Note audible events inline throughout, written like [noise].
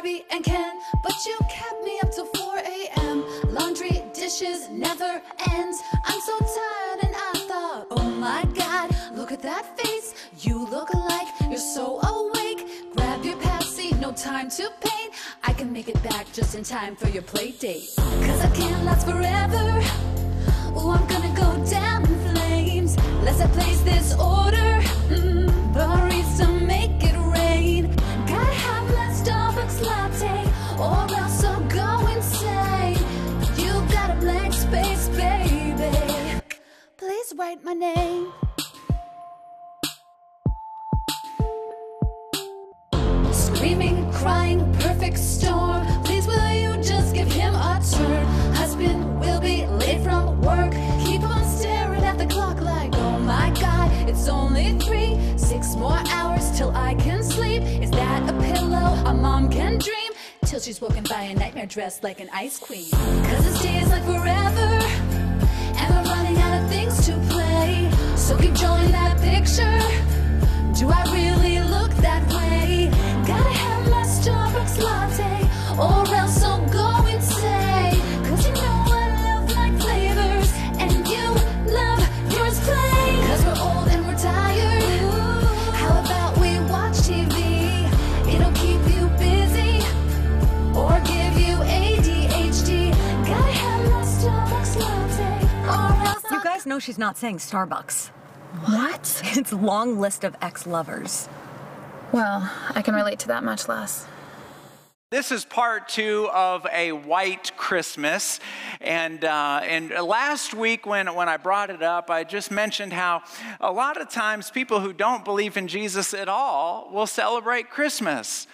Barbie and Ken, but you kept me up till 4 a.m. Laundry, dishes, never ends. I'm so tired and I thought, oh my god, look at that face. You look like you're so awake. Grab your Pepsi, no time to paint. I can make it back just in time for your play date. Cause I can't last forever. Oh, I'm gonna go down in flames. Let's place this order. Mm, barista, or else I'll go insane. You got a blank space, baby. Please write my name. Screaming, crying, perfect storm. Till she's woken by a nightmare dressed like an ice queen. Cause this day is like forever. And we're running out of things to play. So keep drawing that picture. Do I really look that way? Gotta have my Starbucks latte, or else guys know she's not saying Starbucks. What? [laughs] It's long list of ex lovers. Well, I can relate to that much less. This is part two of a white Christmas. And, uh, and last week, when, when I brought it up, I just mentioned how a lot of times people who don't believe in Jesus at all will celebrate Christmas.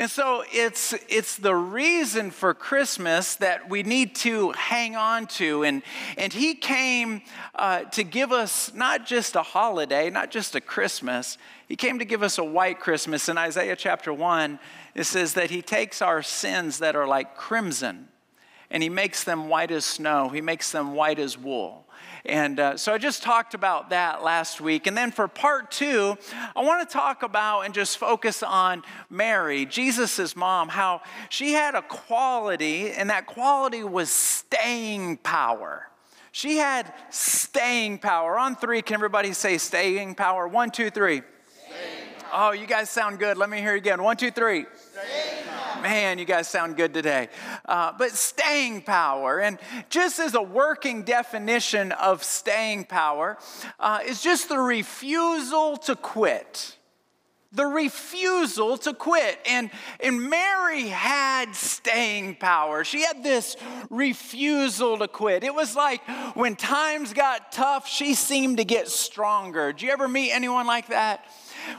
And so it's, it's the reason for Christmas that we need to hang on to. And, and He came uh, to give us not just a holiday, not just a Christmas, He came to give us a white Christmas. In Isaiah chapter 1, it says that He takes our sins that are like crimson and He makes them white as snow, He makes them white as wool. And uh, so I just talked about that last week. And then for part two, I want to talk about and just focus on Mary, Jesus' mom, how she had a quality, and that quality was staying power. She had staying power. On three, can everybody say staying power? One, two, three. Oh, you guys sound good. Let me hear you again. One, two, three. Man, you guys sound good today. Uh, but staying power, and just as a working definition of staying power, uh, is just the refusal to quit. The refusal to quit. And, and Mary had staying power. She had this refusal to quit. It was like when times got tough, she seemed to get stronger. Do you ever meet anyone like that?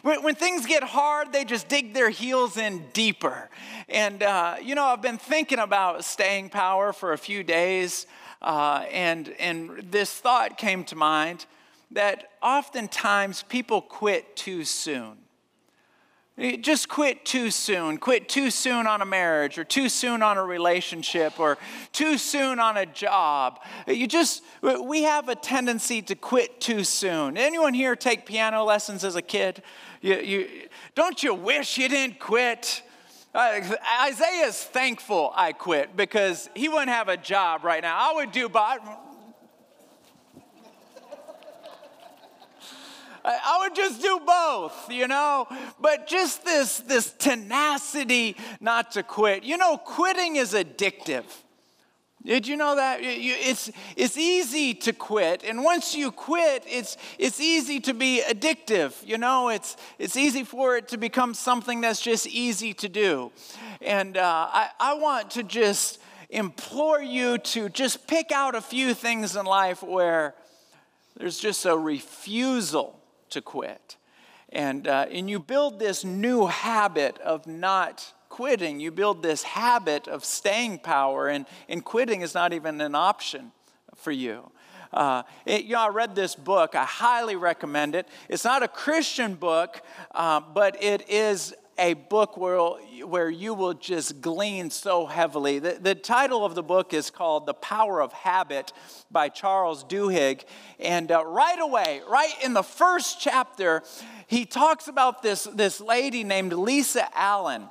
When, when things get hard, they just dig their heels in deeper. And, uh, you know, I've been thinking about staying power for a few days, uh, and, and this thought came to mind that oftentimes people quit too soon. Just quit too soon. Quit too soon on a marriage, or too soon on a relationship, or too soon on a job. You just, we have a tendency to quit too soon. Anyone here take piano lessons as a kid? You, you, don't you wish you didn't quit? Uh, Isaiah's thankful I quit because he wouldn't have a job right now. I would do, but I would just do both, you know? But just this, this tenacity not to quit. You know, quitting is addictive. Did you know that? It's, it's easy to quit. And once you quit, it's, it's easy to be addictive. You know, it's, it's easy for it to become something that's just easy to do. And uh, I, I want to just implore you to just pick out a few things in life where there's just a refusal to quit. And, uh, and you build this new habit of not quitting. You build this habit of staying power, and, and quitting is not even an option for you. Uh, it, you know, I read this book. I highly recommend it. It's not a Christian book, uh, but it is a book where, where you will just glean so heavily. The, the title of the book is called The Power of Habit by Charles Duhigg. And uh, right away, right in the first chapter, he talks about this, this lady named Lisa Allen.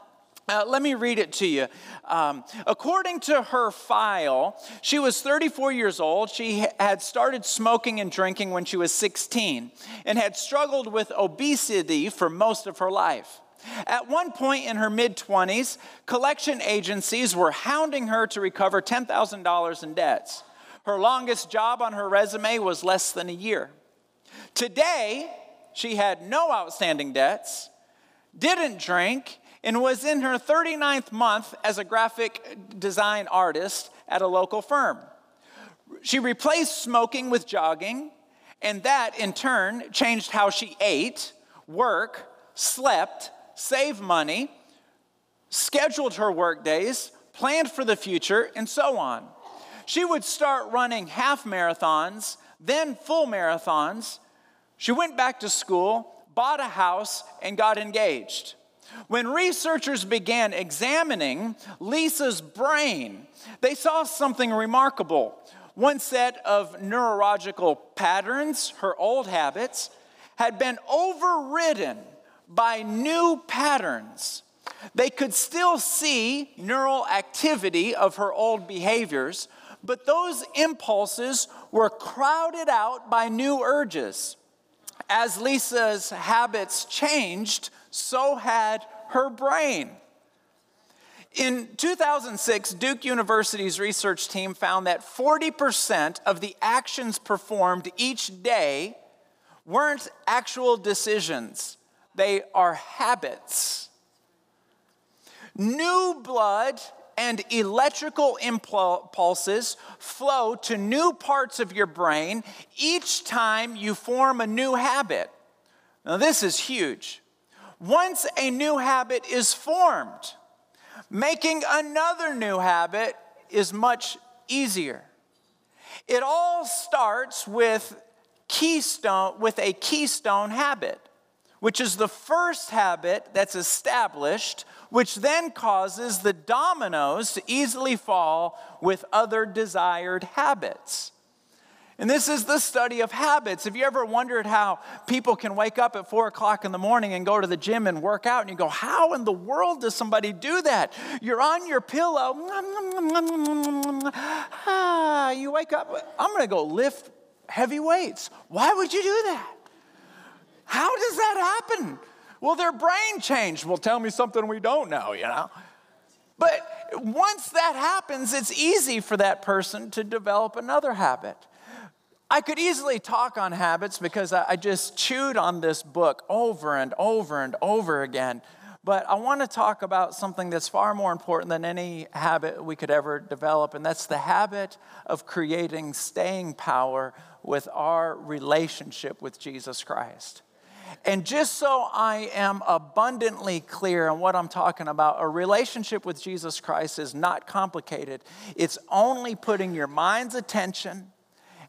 Uh, let me read it to you. Um, according to her file, she was 34 years old. She had started smoking and drinking when she was 16 and had struggled with obesity for most of her life. At one point in her mid 20s, collection agencies were hounding her to recover $10,000 in debts. Her longest job on her resume was less than a year. Today, she had no outstanding debts, didn't drink, and was in her 39th month as a graphic design artist at a local firm. She replaced smoking with jogging, and that in turn changed how she ate, worked, slept, saved money, scheduled her work days, planned for the future, and so on. She would start running half marathons, then full marathons. She went back to school, bought a house, and got engaged. When researchers began examining Lisa's brain, they saw something remarkable. One set of neurological patterns, her old habits, had been overridden by new patterns. They could still see neural activity of her old behaviors, but those impulses were crowded out by new urges. As Lisa's habits changed, so had her brain. In 2006, Duke University's research team found that 40% of the actions performed each day weren't actual decisions, they are habits. New blood and electrical impulses flow to new parts of your brain each time you form a new habit. Now, this is huge. Once a new habit is formed, making another new habit is much easier. It all starts with keystone with a keystone habit, which is the first habit that's established, which then causes the dominoes to easily fall with other desired habits. And this is the study of habits. Have you ever wondered how people can wake up at four o'clock in the morning and go to the gym and work out? And you go, How in the world does somebody do that? You're on your pillow. Ah, you wake up, I'm going to go lift heavy weights. Why would you do that? How does that happen? Well, their brain changed. Well, tell me something we don't know, you know? But once that happens, it's easy for that person to develop another habit. I could easily talk on habits because I just chewed on this book over and over and over again. But I want to talk about something that's far more important than any habit we could ever develop, and that's the habit of creating staying power with our relationship with Jesus Christ. And just so I am abundantly clear on what I'm talking about, a relationship with Jesus Christ is not complicated. It's only putting your mind's attention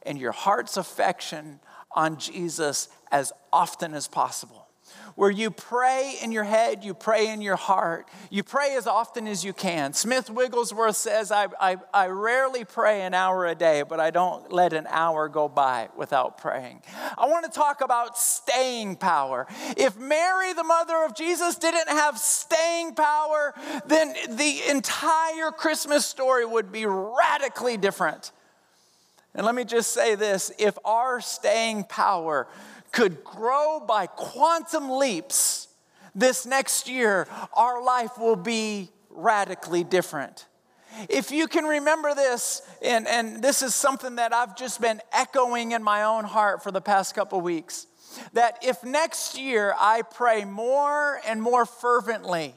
and your heart's affection on Jesus as often as possible. Where you pray in your head, you pray in your heart, you pray as often as you can. Smith Wigglesworth says, I, I, I rarely pray an hour a day, but I don't let an hour go by without praying. I want to talk about staying power. If Mary, the mother of Jesus, didn't have staying power, then the entire Christmas story would be radically different. And let me just say this if our staying power could grow by quantum leaps this next year, our life will be radically different. If you can remember this, and, and this is something that I've just been echoing in my own heart for the past couple weeks, that if next year I pray more and more fervently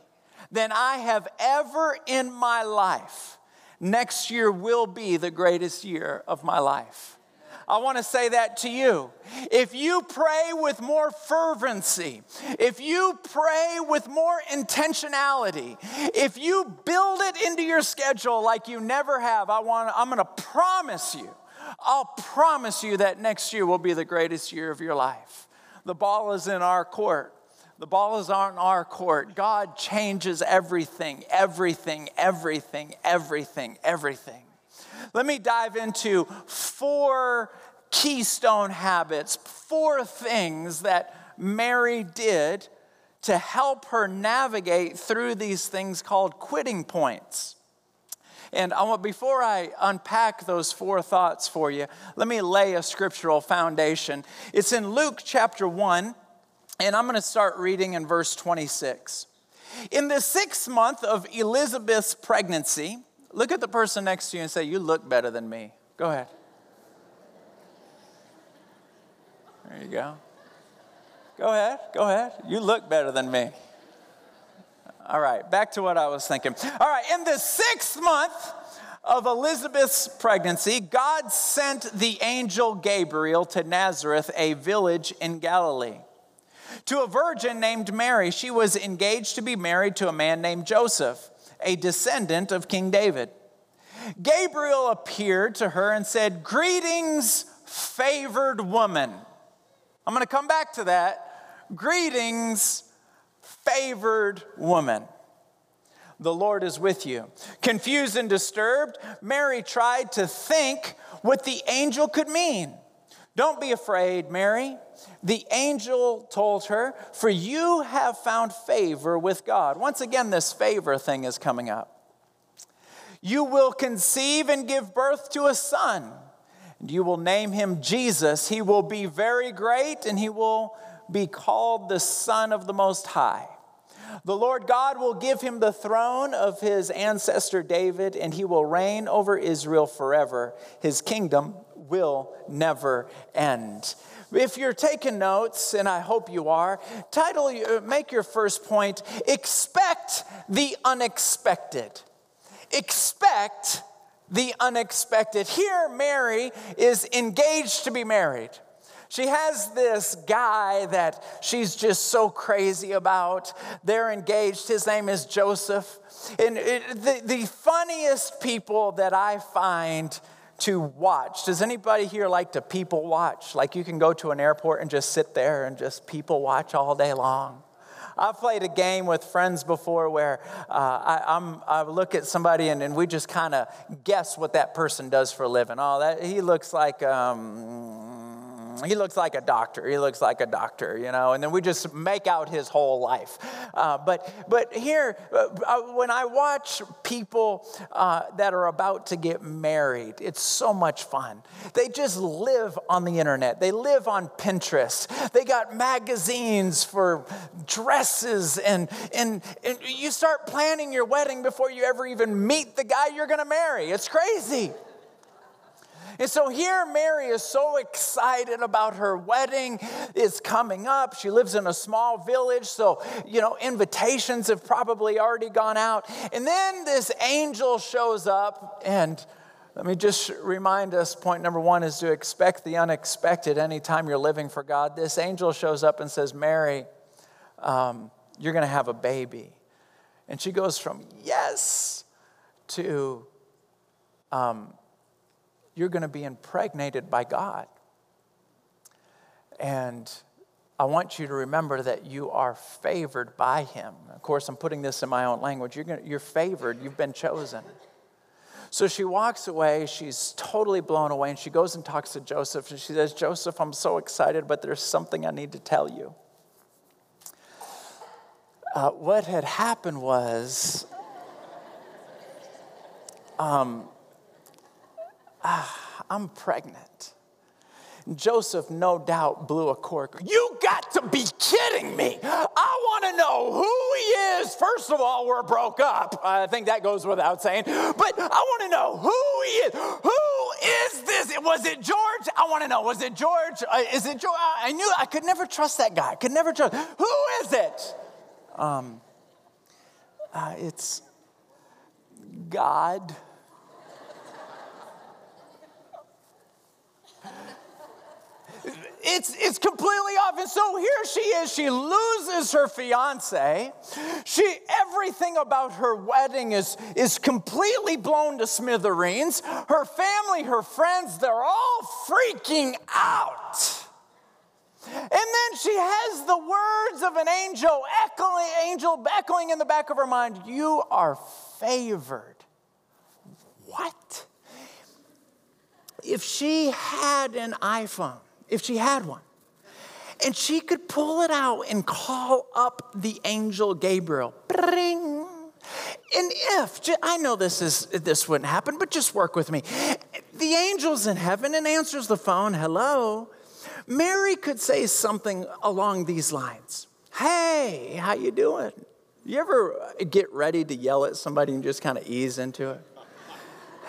than I have ever in my life, next year will be the greatest year of my life. I want to say that to you. If you pray with more fervency, if you pray with more intentionality, if you build it into your schedule like you never have, I want I'm going to promise you. I'll promise you that next year will be the greatest year of your life. The ball is in our court. The ball is on our court. God changes everything, everything, everything, everything, everything. Let me dive into four keystone habits, four things that Mary did to help her navigate through these things called quitting points. And I want, before I unpack those four thoughts for you, let me lay a scriptural foundation. It's in Luke chapter 1, and I'm going to start reading in verse 26. In the sixth month of Elizabeth's pregnancy, look at the person next to you and say, You look better than me. Go ahead. There you go. Go ahead, go ahead. You look better than me. All right, back to what I was thinking. All right, in the sixth month of Elizabeth's pregnancy, God sent the angel Gabriel to Nazareth, a village in Galilee, to a virgin named Mary. She was engaged to be married to a man named Joseph, a descendant of King David. Gabriel appeared to her and said, Greetings, favored woman. I'm going to come back to that. Greetings, favored woman. The Lord is with you. Confused and disturbed, Mary tried to think what the angel could mean. Don't be afraid, Mary. The angel told her, For you have found favor with God. Once again, this favor thing is coming up. You will conceive and give birth to a son, and you will name him Jesus. He will be very great, and he will be called the Son of the Most High. The Lord God will give him the throne of his ancestor David, and he will reign over Israel forever. His kingdom will never end. If you're taking notes, and I hope you are, title uh, make your first point expect the unexpected. Expect the unexpected. Here, Mary is engaged to be married. She has this guy that she's just so crazy about. They're engaged. His name is Joseph. And it, the, the funniest people that I find to watch. Does anybody here like to people watch? Like you can go to an airport and just sit there and just people watch all day long. I've played a game with friends before where uh, I, I, look at somebody and, and we just kind of guess what that person does for a living. Oh, that he looks like um, he looks like a doctor. He looks like a doctor, you know, and then we just make out his whole life. Uh, but, but here, uh, uh, when I watch people uh, that are about to get married, it's so much fun. They just live on the internet, they live on Pinterest. They got magazines for dresses, and, and, and you start planning your wedding before you ever even meet the guy you're going to marry. It's crazy. And so here, Mary is so excited about her wedding. It's coming up. She lives in a small village, so, you know, invitations have probably already gone out. And then this angel shows up, and let me just remind us point number one is to expect the unexpected anytime you're living for God. This angel shows up and says, Mary, um, you're going to have a baby. And she goes from yes to, um, you're going to be impregnated by God. And I want you to remember that you are favored by Him. Of course, I'm putting this in my own language. You're, gonna, you're favored, you've been chosen. So she walks away, she's totally blown away, and she goes and talks to Joseph, and she says, Joseph, I'm so excited, but there's something I need to tell you. Uh, what had happened was um, ah, I'm pregnant. Joseph, no doubt, blew a cork. You got to be kidding me. I want to know who he is. First of all, we're broke up. I think that goes without saying. But I want to know who he is. Who is this? Was it George? I want to know. Was it George? Uh, is it George? I knew I could never trust that guy. I could never trust. Who is it? Um, uh, it's God. It's, it's completely off. And so here she is. She loses her fiance. She, everything about her wedding is, is completely blown to smithereens. Her family, her friends, they're all freaking out. And then she has the words of an angel echoing, angel echoing in the back of her mind You are favored. What? If she had an iPhone, if she had one, and she could pull it out and call up the angel Gabriel. Bring. And if, I know this, is, this wouldn't happen, but just work with me. The angel's in heaven and answers the phone, hello. Mary could say something along these lines. Hey, how you doing? You ever get ready to yell at somebody and just kind of ease into it?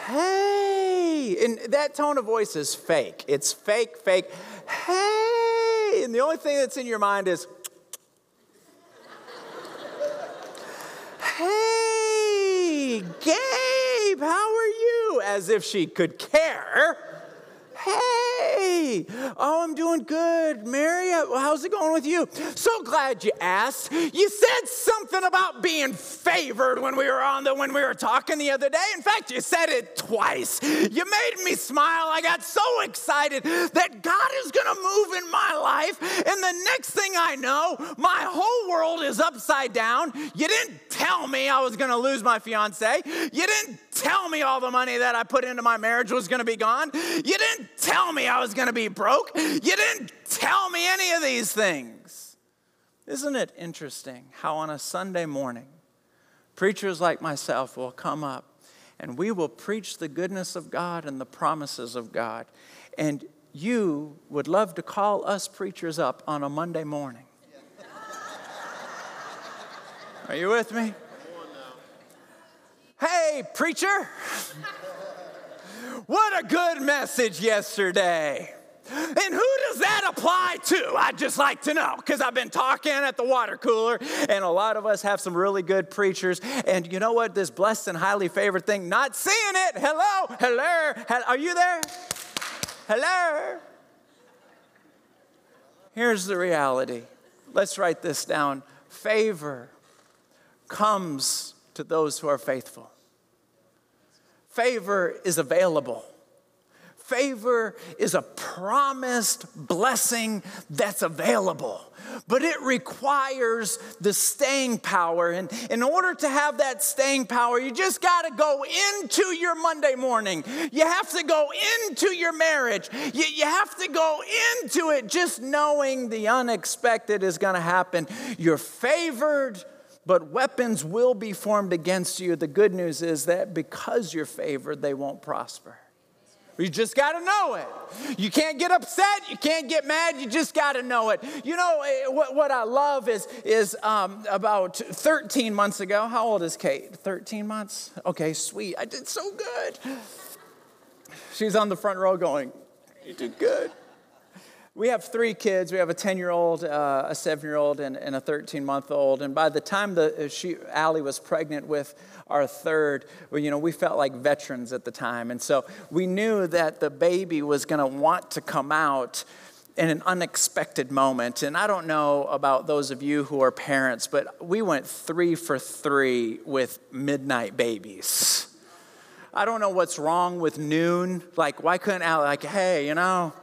Hey, and that tone of voice is fake. It's fake, fake. Hey, and the only thing that's in your mind is, hey, Gabe, how are you? As if she could care. Hey, oh, I'm doing good. Mary, uh, how's it going with you? So glad you asked. You said something about being favored when we were on the when we were talking the other day. In fact, you said it twice. You made me smile. I got so excited that God is going to move in my life, and the next thing I know, my whole world is upside down. You didn't tell me I was going to lose my fiance. You didn't tell me all the money that I put into my marriage was going to be gone. You didn't tell me I was going to be broke. You didn't tell me any of these things. Isn't it interesting how on a Sunday morning, preachers like myself will come up and we will preach the goodness of God and the promises of God. And you would love to call us preachers up on a Monday morning. Are you with me? Hey, preacher! [laughs] what a good message yesterday. And who does that apply to? I'd just like to know because I've been talking at the water cooler, and a lot of us have some really good preachers. And you know what? This blessed and highly favored thing, not seeing it. Hello, hello, are you there? Hello. Here's the reality. Let's write this down. Favor comes to those who are faithful. Favor is available. Favor is a promised blessing that's available, but it requires the staying power. And in order to have that staying power, you just got to go into your Monday morning. You have to go into your marriage. You, you have to go into it just knowing the unexpected is going to happen. You're favored but weapons will be formed against you. The good news is that because you're favored, they won't prosper. You just got to know it. You can't get upset. You can't get mad. You just got to know it. You know eh, what, what I love is is um, about 13 months ago. How old is Kate? 13 months. Okay, sweet. I did so good. She's on the front row going, "You did good." We have three kids. We have a 10 year old, uh, a 7 year old, and, and, a 13 month old. And by the time the, uh, she, Allie was pregnant with our third, you know, we felt like veterans at the time. And so we knew that the baby was going to want to come out in an unexpected moment. And I don't know about those of you who are parents, but we went three for three with midnight babies. I don't know what's wrong with noon. Like, why couldn't Allie, like, hey, you know,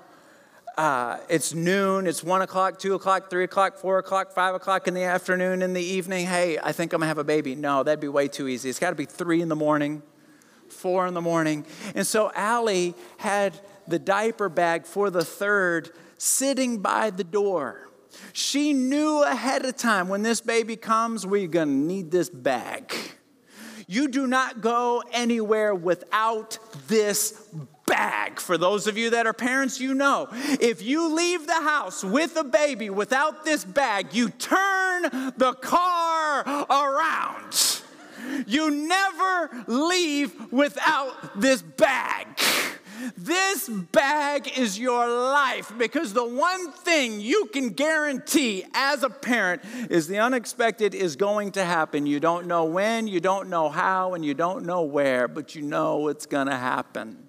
uh, it's noon, it's one o'clock, two o'clock, three o'clock, four o'clock, five o'clock in the afternoon, in the evening. Hey, I think I'm gonna have a baby. No, that'd be way too easy. It's gotta be three in the morning, four in the morning. And so Allie had the diaper bag for the third sitting by the door. She knew ahead of time when this baby comes, we're gonna need this bag. You do not go anywhere without this bag. For those of you that are parents, you know. If you leave the house with a baby without this bag, you turn the car around. You never leave without this bag. This bag is your life because the one thing you can guarantee as a parent is the unexpected is going to happen. You don't know when, you don't know how, and you don't know where, but you know it's going to happen.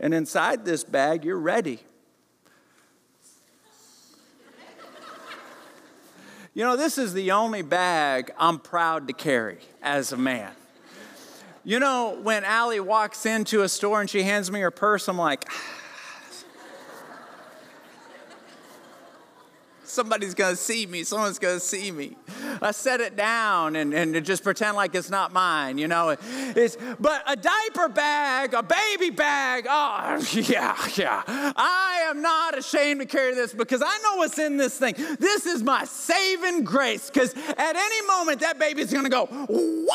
And inside this bag, you're ready. You know, this is the only bag I'm proud to carry as a man. You know, when Allie walks into a store and she hands me her purse, I'm like, somebody's gonna see me. Someone's gonna see me. I set it down and, and just pretend like it's not mine, you know. It's but a diaper bag, a baby bag, oh [laughs] yeah, yeah. I am not ashamed to carry this because I know what's in this thing. This is my saving grace. Because at any moment that baby's gonna go, Wah!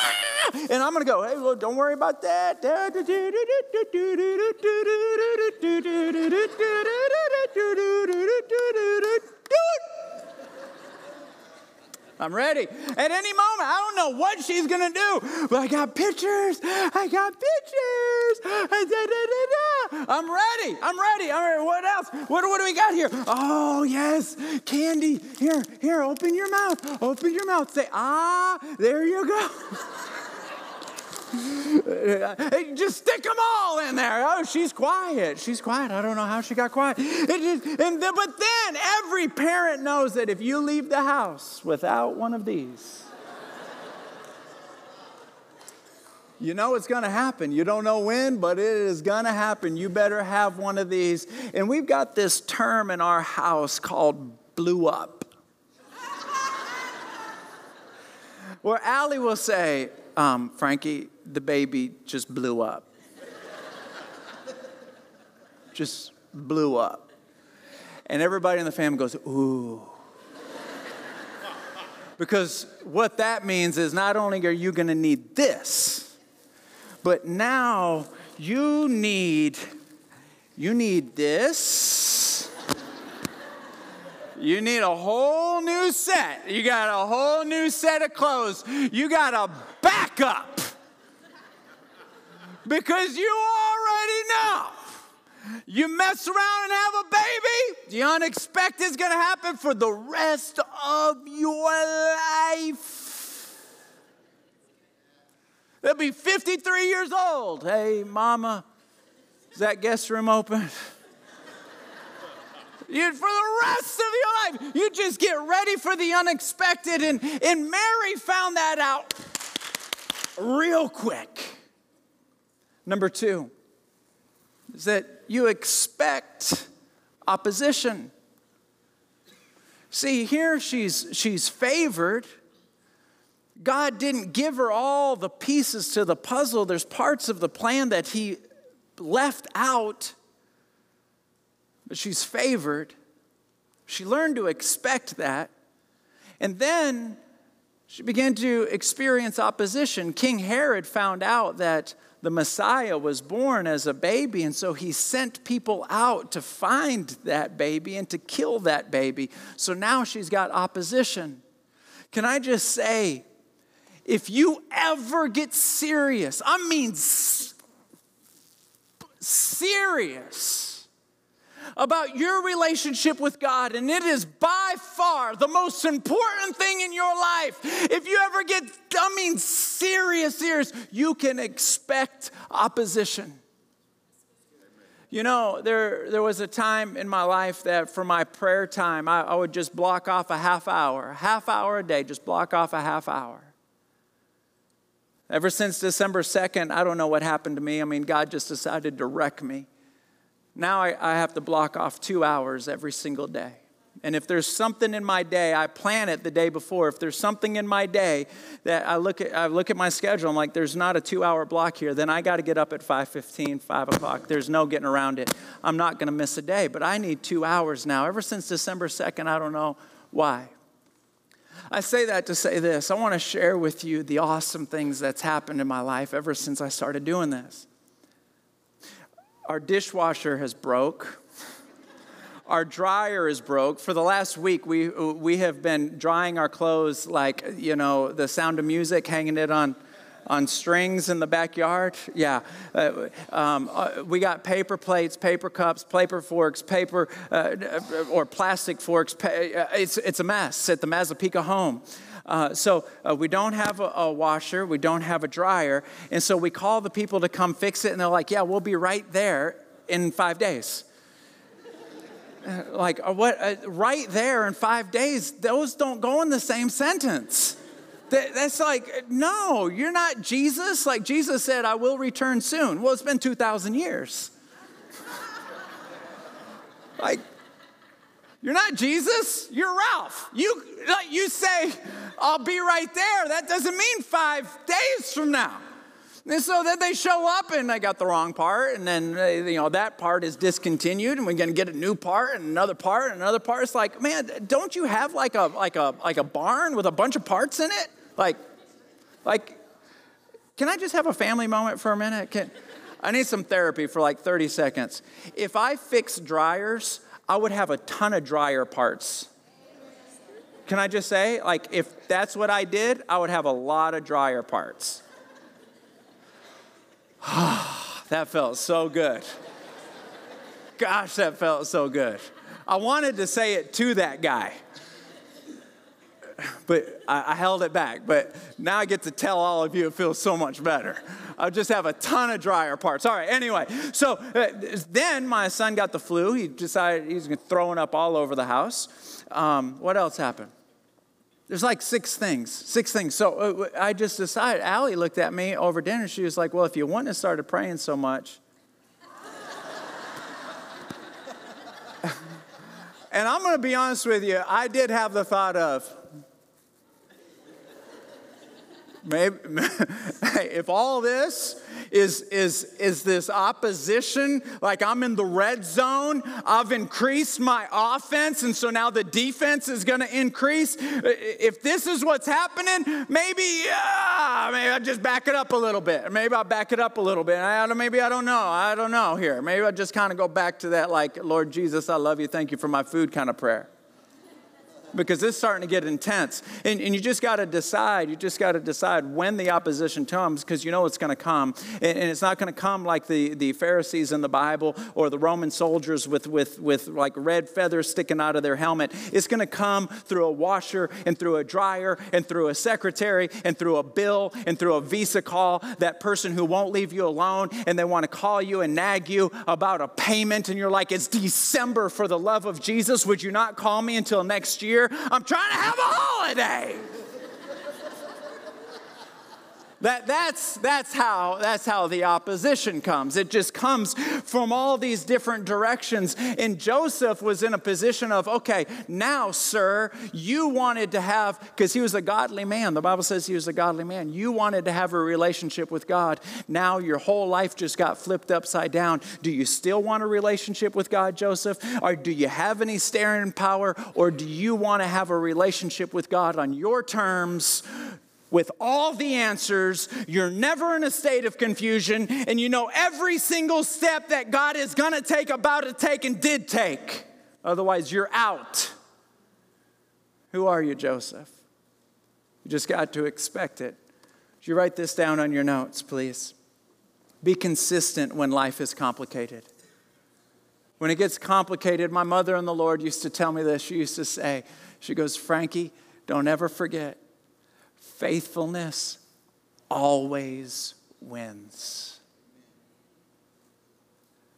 and I'm gonna go, hey, well, don't worry about that. I'm ready. At any moment, I don't know what she's gonna do, but I got pictures. I got pictures. I'm ready. I'm ready. I'm ready. What else? What, what do we got here? Oh, yes. Candy. Here, here, open your mouth. Open your mouth. Say, ah, there you go. [laughs] [laughs] Hey, just stick them all in there. Oh, she's quiet. She's quiet. I don't know how she got quiet. Just, and then, but then every parent knows that if you leave the house without one of these, you know it's going to happen. You don't know when, but it is going to happen. You better have one of these. And we've got this term in our house called blew up. Where Allie will say, um, Frankie, the baby just blew up. just blew up. And everybody in the family goes, ooh. because what that means is not only are you going to need this, but now you need you need this. You need a whole new set. You got a whole new set of clothes. You got a backup because you already know. You mess around and have a baby, the unexpected is going to happen for the rest of your life. They'll be 53 years old. Hey, mama, is that guest room open? You, for the rest of your life, you just get ready for the unexpected. And, and Mary found that out real quick. Number two is that you expect opposition. See, here she's, she's favored. God didn't give her all the pieces to the puzzle. There's parts of the plan that He left out, but she's favored. She learned to expect that. And then she began to experience opposition. King Herod found out that the Messiah was born as a baby, and so he sent people out to find that baby and to kill that baby. So now she's got opposition. Can I just say, if you ever get serious, I mean serious, about your relationship with God, and it is by far the most important thing in your life. If you ever get, I mean, serious, serious, you can expect opposition. You know, there, there was a time in my life that for my prayer time, I, I would just block off a half hour, a half hour a day, just block off a half hour. Ever since December 2nd, I don't know what happened to me. I mean, God just decided to wreck me. Now I, I have to block off two hours every single day. And if there's something in my day, I plan it the day before. If there's something in my day that I look at, I look at my schedule, I'm like, there's not a two-hour block here. Then I got to get up at 5:15, 5 o'clock. There's no getting around it. I'm not going to miss a day, but I need two hours now. Ever since December 2nd, I don't know why. I say that to say this. I want to share with you the awesome things that's happened in my life ever since I started doing this our dishwasher has broke. Our dryer is broke. For the last week, we, we have been drying our clothes like, you know, the sound of music, hanging it on, on strings in the backyard. Yeah. Uh, um, uh, we got paper plates, paper cups, paper forks, paper uh, or plastic forks. Uh, it's, it's a mess at the Mazzapica home. Uh, so uh, we don't have a, a, washer, we don't have a dryer, and so we call the people to come fix it, and they're like, "Yeah, we'll be right there in five days." [laughs] Uh, like uh, what? Uh, right there in five days? Those don't go in the same sentence. That, that's like, no, you're not Jesus. Like Jesus said, "I will return soon." Well, it's been two thousand years. [laughs] like You're not Jesus, you're Ralph. You, you say, I'll be right there. That doesn't mean five days from now. And so then they show up and I got the wrong part, and then uh, you know that part is discontinued, and we're gonna get a new part and another part and another part. It's like, man, don't you have like a like a like a barn with a bunch of parts in it? Like, like, can I just have a family moment for a minute? Can, I need some therapy for like 30 seconds. If I fix dryers, I would have a ton of dryer parts. Can I just say, like, if that's what I did, I would have a lot of dryer parts. [sighs] that felt so good. Gosh, that felt so good. I wanted to say it to that guy, but I, I, held it back. But now I get to tell all of you it feels so much better. I just have a ton of dryer parts. All right, anyway, so uh, then my son got the flu. He decided he's throwing up all over the house. Um, what else happened? There's like six things, six things. So uh, I just decided, Allie looked at me over dinner. She was like, Well, if you wouldn't have started praying so much. [laughs] and I'm going to be honest with you, I did have the thought of, Maybe, [laughs] if all this is, is, is this opposition, like I'm in the red zone, I've increased my offense, and so now the defense is going to increase. If this is what's happening, maybe, uh, maybe I just back it up a little bit. Maybe I'll back it up a little bit. I, maybe I don't know. I don't know here. Maybe I just kind of go back to that, like, Lord Jesus, I love you. Thank you for my food kind of prayer because it's starting to get intense. And, and you just got to decide, you just got to decide when the opposition comes because you know it's going to come. And, and, it's not going to come like the, the Pharisees in the Bible or the Roman soldiers with, with, with like red feathers sticking out of their helmet. It's going to come through a washer and through a dryer and through a secretary and through a bill and through a visa call. That person who won't leave you alone and they want to call you and nag you about a payment and you're like, it's December for the love of Jesus. Would you not call me until next year? I'm trying to have a holiday. That, that's, that's, how, that's how the opposition comes. It just comes from all these different directions. And Joseph was in a position of, okay, now, sir, you wanted to have, because he was a godly man. The Bible says he was a godly man. You wanted to have a relationship with God. Now your whole life just got flipped upside down. Do you still want a relationship with God, Joseph? Or do you have any staring power? Or do you want to have a relationship with God on your terms? With all the answers. You're never in a state of confusion, and you know every single step that God is going to take, about to take, and did take. Otherwise, you're out. Who are you, Joseph? You just got to expect it. Would you write this down on your notes, please? Be consistent when life is complicated. When it gets complicated, my mother and the Lord used to tell me this. She used to say, She goes, Frankie, don't ever forget faithfulness always wins.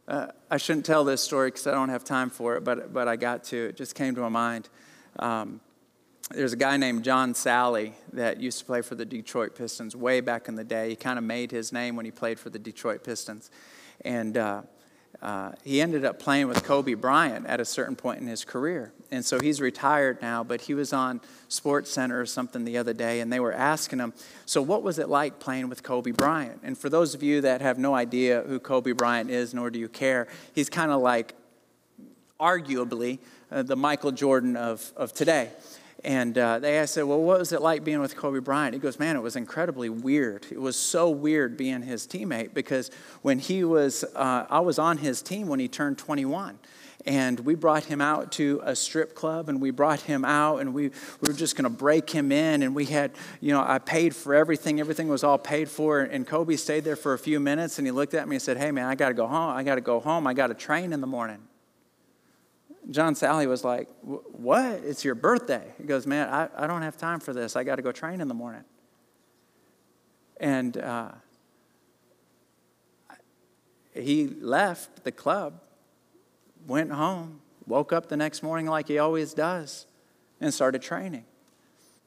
Uh, I shouldn't tell this story because I don't have time for it, but, but I got to. It just came to my mind. Um, there's a guy named John Salley that used to play for the Detroit Pistons way back in the day. He kind of made his name when he played for the Detroit Pistons. And uh, uh, he ended up playing with Kobe Bryant at a certain point in his career. And so he's retired now, but he was on Sports Center or something the other day, and they were asking him, So, what was it like playing with Kobe Bryant? And for those of you that have no idea who Kobe Bryant is, nor do you care, he's kind of like, arguably, uh, the Michael Jordan of, of today. And uh, they asked, him, well, what was it like being with Kobe Bryant? He goes, man, it was incredibly weird. It was so weird being his teammate because when he was, uh, I was on his team when he turned 21 and we brought him out to a strip club and we brought him out and we, we were just going to break him in and we had you know i paid for everything. Everything was all paid for. And kobe stayed there for a few minutes and he looked at me and said hey man i got to go home. I got to go home. I got to train in the morning John Salley was like, What? It's your birthday. He goes, Man, I, I don't have time for this. I got to go train in the morning. And uh, he left the club, went home, woke up the next morning like he always does, and started training.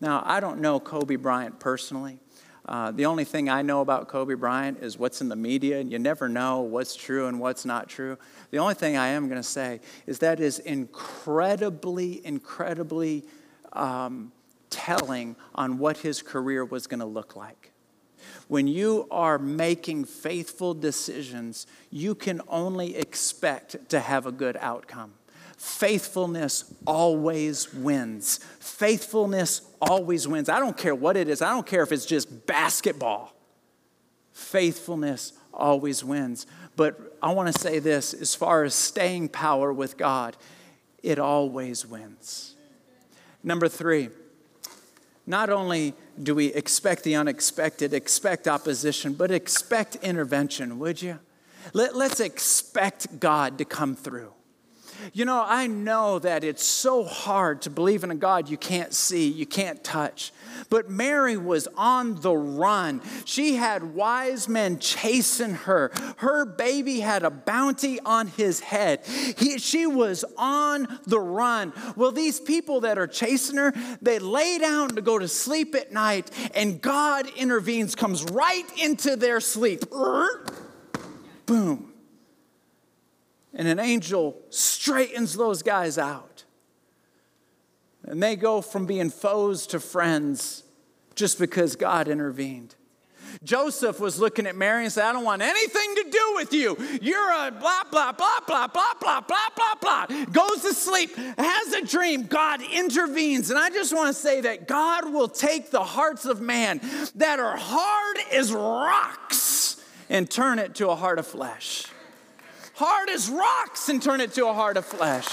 Now, I don't know Kobe Bryant personally. Uh, the only thing I know about Kobe Bryant is what's in the media, and you never know what's true and what's not true. The only thing I am going to say is that is incredibly, incredibly um, telling on what his career was going to look like. When you are making faithful decisions, you can only expect to have a good outcome. Faithfulness always wins. Faithfulness always wins. I don't care what it is, I don't care if it's just basketball. Faithfulness always wins. But I want to say this as far as staying power with God, it always wins. Number three, not only do we expect the unexpected, expect opposition, but expect intervention, would you? Let, us expect God to come through. You know, I know that it's so hard to believe in a God you can't see, you can't touch. But Mary was on the run. She had wise men chasing her. Her baby had a bounty on his head. He, she was on the run. Well, these people that are chasing her, they lay down to go to sleep at night, and God intervenes, comes right into their sleep. Boom and an angel straightens those guys out. And they go from being foes to friends just because God intervened. Joseph was looking at Mary and said, I don't want anything to do with you. You're a blah, blah, blah, blah, blah, blah, blah, blah, blah. Goes to sleep, has a dream. God intervenes. And I just want to say that God will take the hearts of man that are hard as rocks and turn it to a heart of flesh hard as rocks and turn it to a heart of flesh.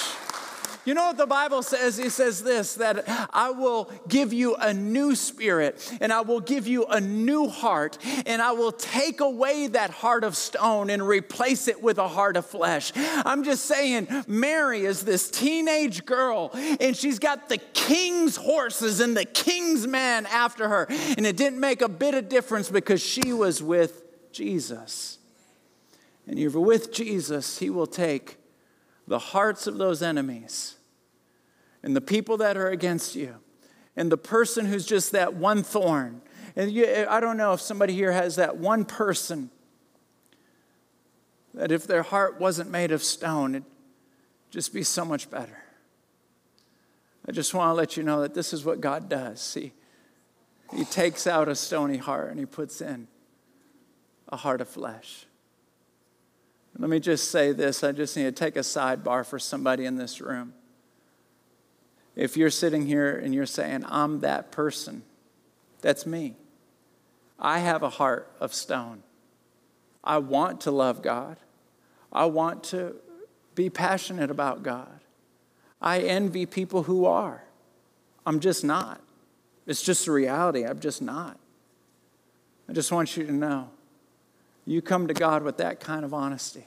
You know what the Bible says? It says this that I will give you a new spirit and I will give you a new heart and I will take away that heart of stone and replace it with a heart of flesh. I'm just saying, Mary is this teenage girl and she's got the king's horses and the king's men after her. And it didn't make a bit of difference because she was with Jesus and you're with Jesus, He will take the hearts of those enemies and the people that are against you and the person who's just that one thorn. And you, I don't know if somebody here has that one person that if their heart wasn't made of stone, it'd just be so much better. I just want to let you know that this is what God does. He, he takes out a stony heart and He puts in a heart of flesh. Let me just say this I just need to take a sidebar for somebody in this room. If you're sitting here and you're saying, I'm that person, that's me. I have a heart of stone. I want to love God. I want to be passionate about God. I envy people who are. I'm just not. It's just a reality. I'm just not. I just want you to know you come to God with that kind of honesty.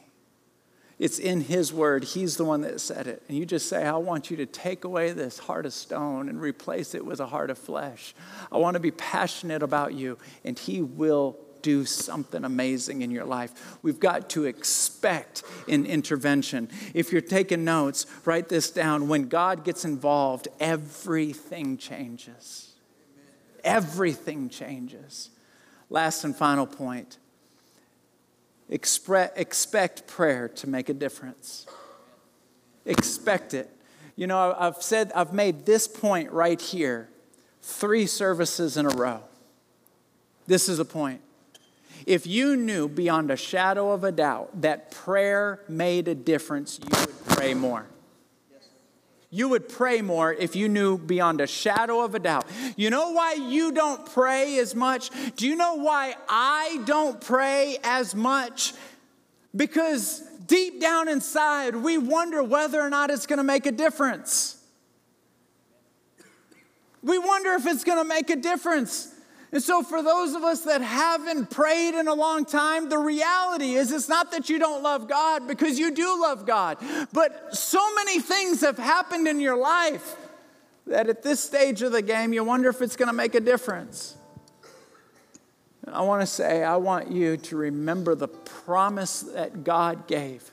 It's in His Word. He's the one that said it. And you just say, I want you to take away this heart of stone and replace it with a heart of flesh. I want to be passionate about you, and He will do something amazing in your life. We've got to expect an intervention. If you're taking notes, write this down. When God gets involved, everything changes. Everything changes. Last and final point Expre- expect prayer to make a difference. Expect it. You know, I've said, I've made this point right here three services in a row. This is a point. If you knew beyond a shadow of a doubt that prayer made a difference, you would pray more. You would pray more if you knew beyond a shadow of a doubt. You know why you don't pray as much? Do you know why I don't pray as much? Because deep down inside, we wonder whether or not it's going to make a difference. We wonder if it's going to make a difference. And so, for those of us that haven't prayed in a long time, the reality is it's not that you don't love God because you do love God, but so many things have happened in your life that at this stage of the game, you wonder if it's going to make a difference. And I want to say, I want you to remember the promise that God gave.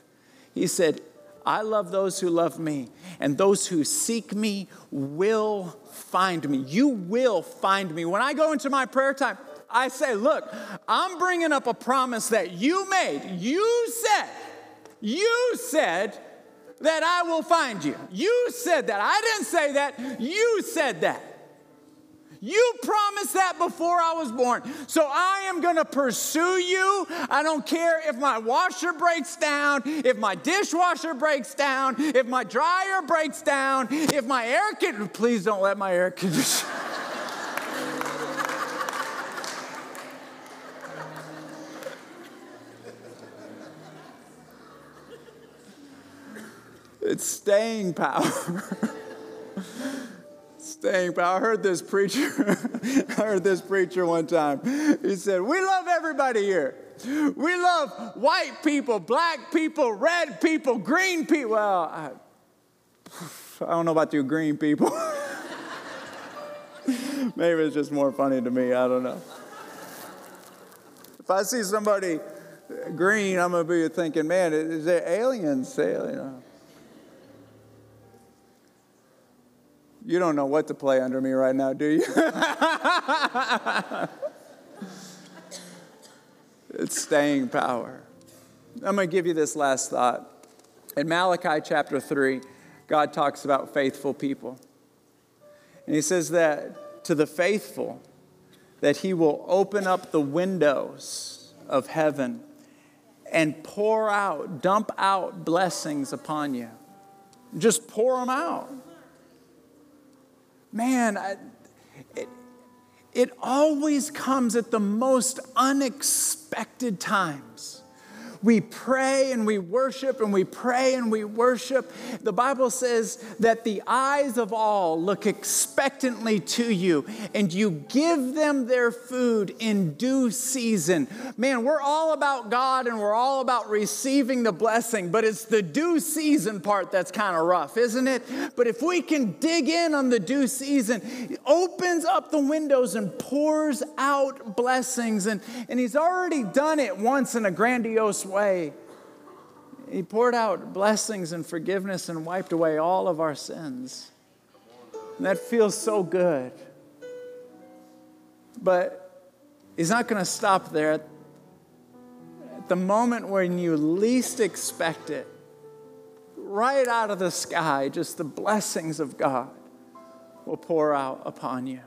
He said, I love those who love me, and those who seek me will find me. You will find me. When I go into my prayer time, I say, look, I'm bringing up a promise that you made. You said, you said that I will find you. You said that. I didn't say that. You said that. You promised that before I was born. So I am going to pursue you. I don't care if my washer breaks down, if my dishwasher breaks down, if my dryer breaks down, if my air conditioner, please don't let my air conditioner. [laughs] it's staying power. [laughs] staying power. I heard this preacher, [laughs] I heard this preacher one time. He said, We love everybody here. We love white people, black people, red people, green people. Well, I, I don't know about you green people. [laughs] Maybe it's just more funny to me. I don't know. If I see somebody green, I'm going to be thinking, man, is there aliens? You know. You don't know what to play under me right now, do you? [laughs] it's staying power. I'm going to give you this last thought. In Malachi chapter 3, God talks about faithful people. And he says that to the faithful, that he will open up the windows of heaven and pour out, dump out blessings upon you. Just pour them out man, I, it, it always comes at the most unexpected times. We pray and we worship and we pray and we worship. The Bible says that the eyes of all look expectantly to you and you give them their food in due season. Man, we're all about God and we're all about receiving the blessing, but it's the due season part that's kind of rough, isn't it? But if we can dig in on the due season, it opens up the windows and pours out blessings. And, and He's already done it once in a grandiose way. He poured out blessings and forgiveness and wiped away all of our sins. And that feels so good. But He's not going to stop there. At the moment when you least expect it, right out of the sky, just the blessings of God will pour out upon you.